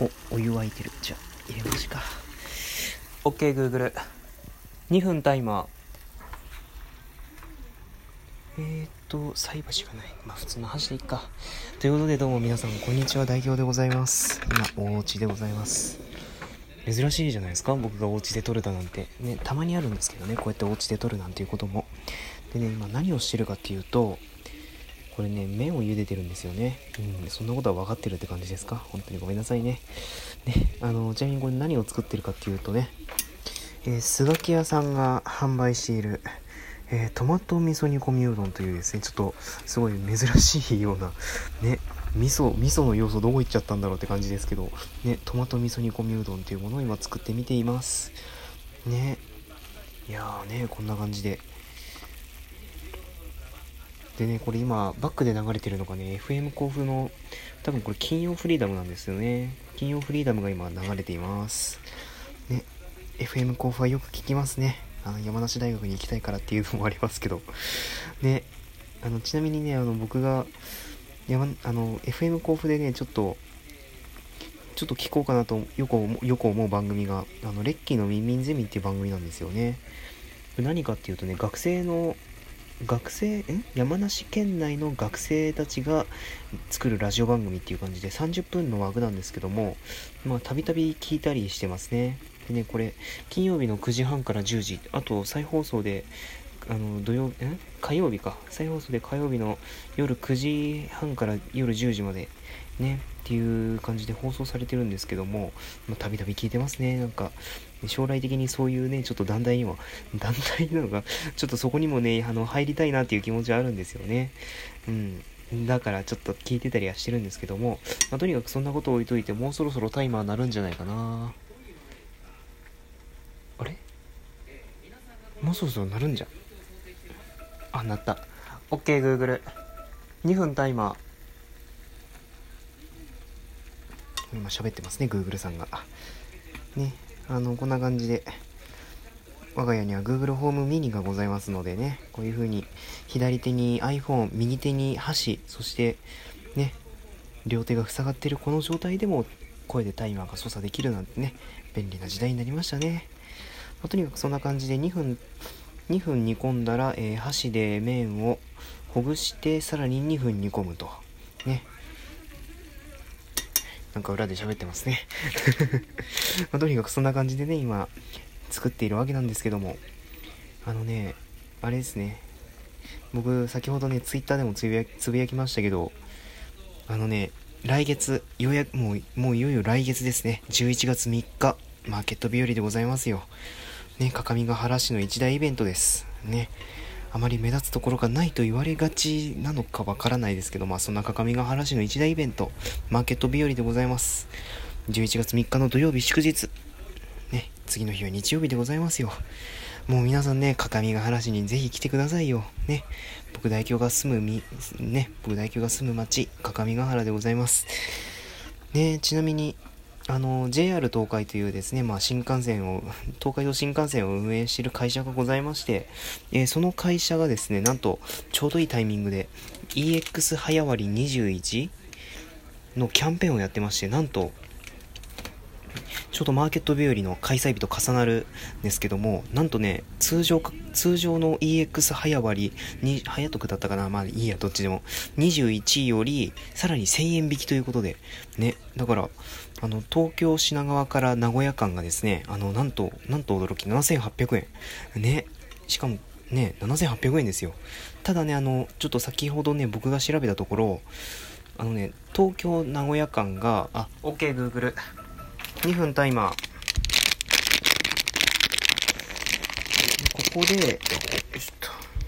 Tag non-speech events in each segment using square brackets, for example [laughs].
おお湯沸いてる。じゃあ入れますか。OKGoogle、2分タイマー。えー、っと菜箸がない。まあ普通の箸でいっか。ということでどうも皆さんこんにちは。代表でございます。今お家でございます。珍しいじゃないですか。僕がお家で撮れたなんて。ねたまにあるんですけどねこうやってお家で撮るなんていうことも。でね今何をしてるかっていうとこれね麺を茹でてるんですよねうんそんなことは分かってるって感じですか？本当にごめんなさいねねあのちなみにこれ何を作ってるかっていうとねえー、スガキ屋さんが販売しているえー、トマト味噌煮込みうどんというですね、ちょっとすごい珍しいような、ね、味噌、味噌の要素どこ行っちゃったんだろうって感じですけど、ね、トマト味噌煮込みうどんというものを今作ってみています。ね。いやーね、こんな感じで。でね、これ今、バックで流れてるのがね、FM 甲府の、多分これ金曜フリーダムなんですよね。金曜フリーダムが今流れています。ね、FM 甲府はよく聞きますね。あの山梨大学に行きたいからっていうのもありますけどであのちなみにねあの僕が山あの FM 甲府でねちょっとちょっと聞こうかなとよくよく思う番組があのレッキーのミンミンゼミっていう番組なんですよね何かっていうとね学生の学生ん山梨県内の学生たちが作るラジオ番組っていう感じで30分の枠なんですけどもまあたびたび聞いたりしてますね。でね、これ、金曜日の9時半から10時、あと再放送で、あの、土曜、え？火曜日か。再放送で火曜日の夜9時半から夜10時まで、ね、っていう感じで放送されてるんですけども、たびたび聞いてますね。なんか、将来的にそういうね、ちょっと団体にも、[laughs] 団体なのか、ちょっとそこにもね、あの、入りたいなっていう気持ちはあるんですよね。うん。だからちょっと聞いてたりはしてるんですけども、まあ、とにかくそんなこと置いといて、もうそろそろタイマー鳴るんじゃないかな。あれ？もうそろそろ鳴るんじゃ？んあ鳴った OKGoogle、2分タイマー今喋ってますね Google さんがねあのこんな感じで我が家には Google ホームミニがございますのでねこういう風に左手に iPhone 右手に箸そしてね両手が塞がってるこの状態でも声でタイマーが操作できるなんてね便利な時代になりましたねまあ、とにかくそんな感じで2分、2分煮込んだら、えー、箸で麺をほぐしてさらに2分煮込むと。ね。なんか裏で喋ってますね [laughs] まあ、とにかくそんな感じでね、今、作っているわけなんですけども、あのね、あれですね、僕、先ほどね、ツイッターでもつぶやつぶやきましたけど、あのね、来月、ようやく、もう、もういよいよ来月ですね、11月3日、マーケット日和でございますよ。ね、各務原市の一大イベントです。ね。あまり目立つところがないと言われがちなのかわからないですけど、まあそんな各務原市の一大イベント、マーケット日和でございます。11月3日の土曜日祝日。ね、次の日は日曜日でございますよ。もう皆さんね、各務原市にぜひ来てくださいよ。ね。僕大京が住むみ、ね、僕大京が住む町、各務原でございます。ね、ちなみに、あの、JR 東海というですね、まあ、新幹線を、[laughs] 東海道新幹線を運営している会社がございまして、えー、その会社がですね、なんと、ちょうどいいタイミングで、EX 早割21のキャンペーンをやってまして、なんと、ちょうどマーケット日和の開催日と重なるんですけども、なんとね、通常通常の EX 早割に、早得だったかな？まあいいや、どっちでも。21より、さらに1000円引きということで、ね、だから、あの、東京品川から名古屋間がですね、あの、なんと、なんと驚き、7800円。ね、しかも、ね、7800円ですよ。ただね、あの、ちょっと先ほどね、僕が調べたところ、あのね、東京名古屋間が、あ、OK、Google。2分タイマー。ここで、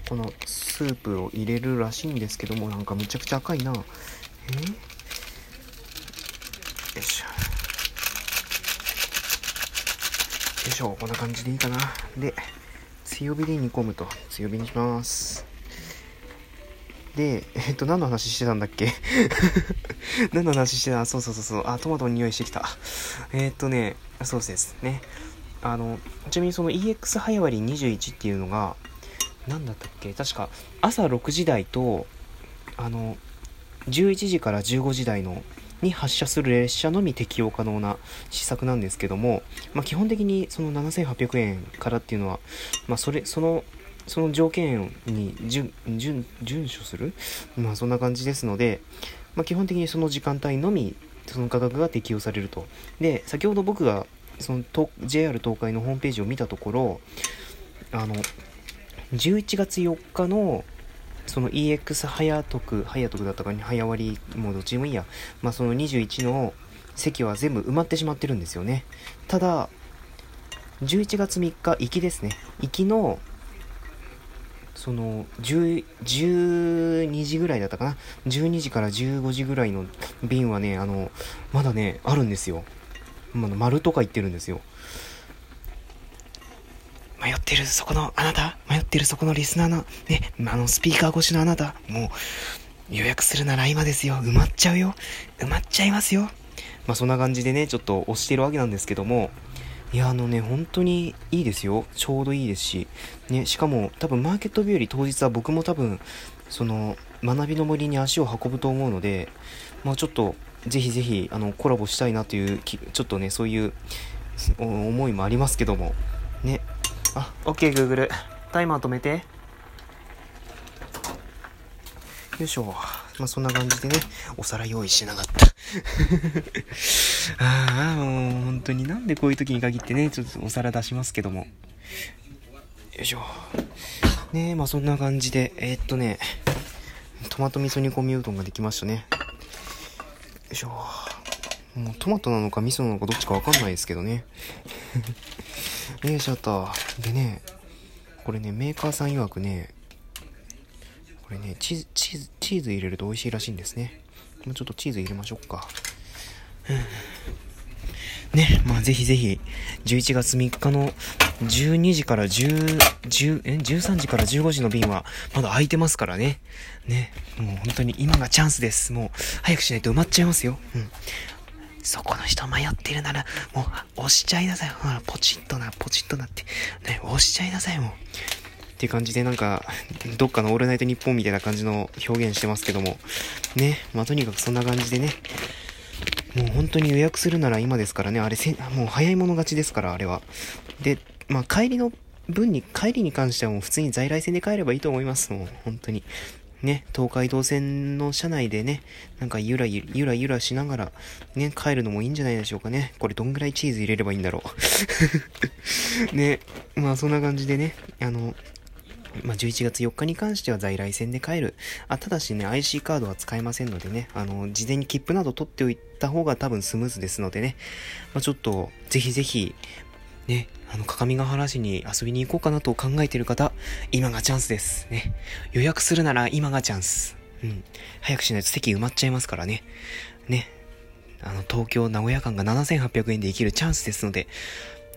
このスープを入れるらしいんですけども、なんかむちゃくちゃ赤いな。え？よいしょ。よいしょ、こんな感じでいいかな。で、強火で煮込むと。強火にします。で、えっと、何の話してたんだっけ？[laughs] 何の話してた？そうそうそうそう。あ、トマトの匂いしてきた。え、っとね、そうですね。あの、ちなみにその EX 早割21っていうのが、何だったっけ？確か朝6時台と、あの、11時から15時台のに発車する列車のみ適用可能な施策なんですけども、まあ、基本的にその7800円からっていうのは、まあ、それ、その、その条件に順、順、順守する？まあ、そんな感じですので、まあ、基本的にその時間帯のみ、その価格が適用されると。で、先ほど僕が、その JR 東海のホームページを見たところ、あの、11月4日のその EX 早得、早得だったかに早割り、もうどっちでもいいや。まあその21の席は全部埋まってしまってるんですよね。ただ、11月3日、行きですね。行きの、その、12時ぐらいだったかな？12時から15時ぐらいの便はね、あの、まだね、あるんですよ。ま丸とか言ってるんですよ。迷ってるそこのあなた？迷ってるそこのリスナーの、ね、あの、スピーカー越しのあなた？もう、予約するなら今ですよ。埋まっちゃうよ。埋まっちゃいますよ。まあ、そんな感じでね、ちょっと押してるわけなんですけども、いや、あのね、本当にいいですよ。ちょうどいいですし。ね、しかも、多分マーケット日和当日は僕も多分、その、学びの森に足を運ぶと思うので、まあちょっと、ぜひぜひ、あの、コラボしたいなという、ちょっとね、そういう思いもありますけども、ね、あ、OK、Google。タイマー止めて。よいしょ。まあ、そんな感じでね、お皿用意しなかった。[laughs] ああ、もう本当になんでこういう時に限ってね、ちょっとお皿出しますけども。よいしょ。ねえ、まあそんな感じで、えー、っとね、トマト味噌煮込みうどんができましたね。よいしょ。もうトマトなのか味噌なのかどっちかわかんないですけどね。よいしょと。でね、これね、メーカーさん曰くね、これね、チーズ、チーズ、チーズ入れると美味しいらしいんですね。もうちょっとチーズ入れましょうか。ね、まあぜひぜひ、11月3日の12時から10、10え、13時から15時の便はまだ空いてますからね。ね、もう本当に今がチャンスです。もう早くしないと埋まっちゃいますよ。うん。そこの人迷ってるなら、もう、押しちゃいなさい。ほら、ポチッとな、ポチッとなって。ね、押しちゃいなさい、もう。っていう感じでなんか、どっかのオールナイトニッポンみたいな感じの表現してますけども。ね、まあ、とにかくそんな感じでね。もう本当に予約するなら今ですからね。あれせ、もう早い者勝ちですから、あれは。で、まあ、帰りの分に、帰りに関してはもう普通に在来線で帰ればいいと思います。もう、本当に。ね、東海道線の車内でね、なんかゆらゆゆらゆらしながら、ね、帰るのもいいんじゃないでしょうかね。これどんぐらいチーズ入れればいいんだろう。[laughs] ね、まあそんな感じでね、あの、まあ、11月4日に関しては在来線で帰る。あ、ただしね、IC カードは使えませんのでね、あの、事前に切符など取っておいた方が多分スムーズですのでね、まあ、ちょっと、ぜひぜひ、ね、あの、各務原市に遊びに行こうかなと考えている方、今がチャンスです。ね。予約するなら今がチャンス。うん。早くしないと席埋まっちゃいますからね。ね。あの、東京、名古屋間が7800円で生きるチャンスですので、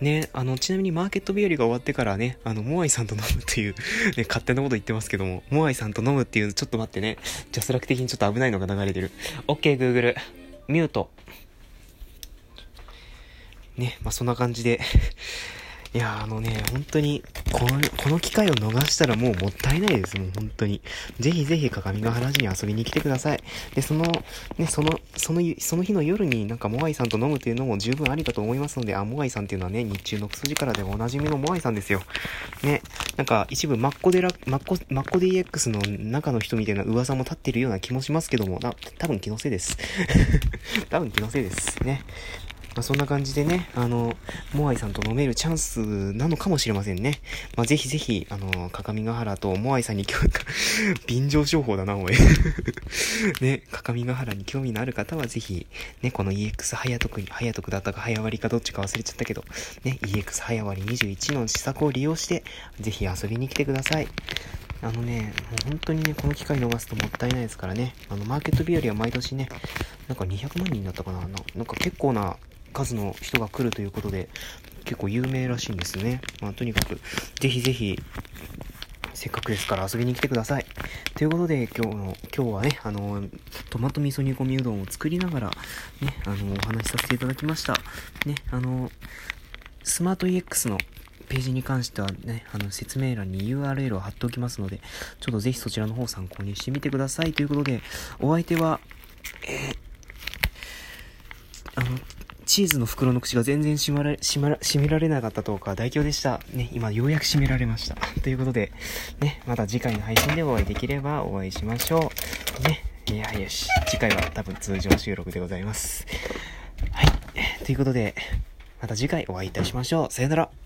ね、あの、ちなみにマーケット日和が終わってからね、あの、モアイさんと飲むっていうね、勝手なこと言ってますけども、モアイさんと飲むっていう、ちょっと待ってね、ジャスラック的にちょっと危ないのが流れてる。OK、Google。ミュート。ね、まあ、そんな感じでいやあのね、本当に、この、この機会を逃したらもうもったいないです、もう本当に。ぜひぜひ鏡ヶ原市に遊びに来てください。で、その、ね、その、その、その日の夜になんかモアイさんと飲むっていうのも十分ありだと思いますので、あ、モアイさんっていうのはね、日中のクソ力でおなじみのモアイさんですよ。ね、なんか一部マッコデラ、マッコ、マッコ DX の中の人みたいな噂も立ってるような気もしますけども、な、多分気のせいです。[laughs] 多分気のせいです。ね。まあ、そんな感じでね、あの、モアイさんと飲めるチャンスなのかもしれませんね。まあ、ぜひぜひ、あの、各務原とモアイさんに興味、[laughs] 便乗商法だな、おい。[laughs] ね、各務原に興味のある方はぜひ、ね、この EX 早得に、早得だったか早割かどっちか忘れちゃったけど、ね、EX 早割21の施策を利用して、ぜひ遊びに来てください。あのね、もう本当にね、この機会逃すともったいないですからね。あの、マーケット日和は毎年ね、なんか200万人だったかななんか結構な数の人が来るということで、結構有名らしいんですね。まあ、とにかく、ぜひぜひ、せっかくですから遊びに来てください。ということで、今日の、今日はね、あの、トマト味噌煮込みうどんを作りながら、ね、あの、お話しさせていただきました。ね、あの、スマート EX のページに関してはね、あの、説明欄に URL を貼っておきますので、ちょっとぜひそちらの方参考にしてみてください。ということで、お相手は、えーチーズの袋の口が全然閉まら、閉まら、閉められなかったとか、大凶でした。ね、今ようやく閉められました。[laughs] ということで、ね、また次回の配信でお会いできればお会いしましょう。ね、いや、よし。次回は多分通常収録でございます。はい。ということで、また次回お会いいたしましょう。さよなら。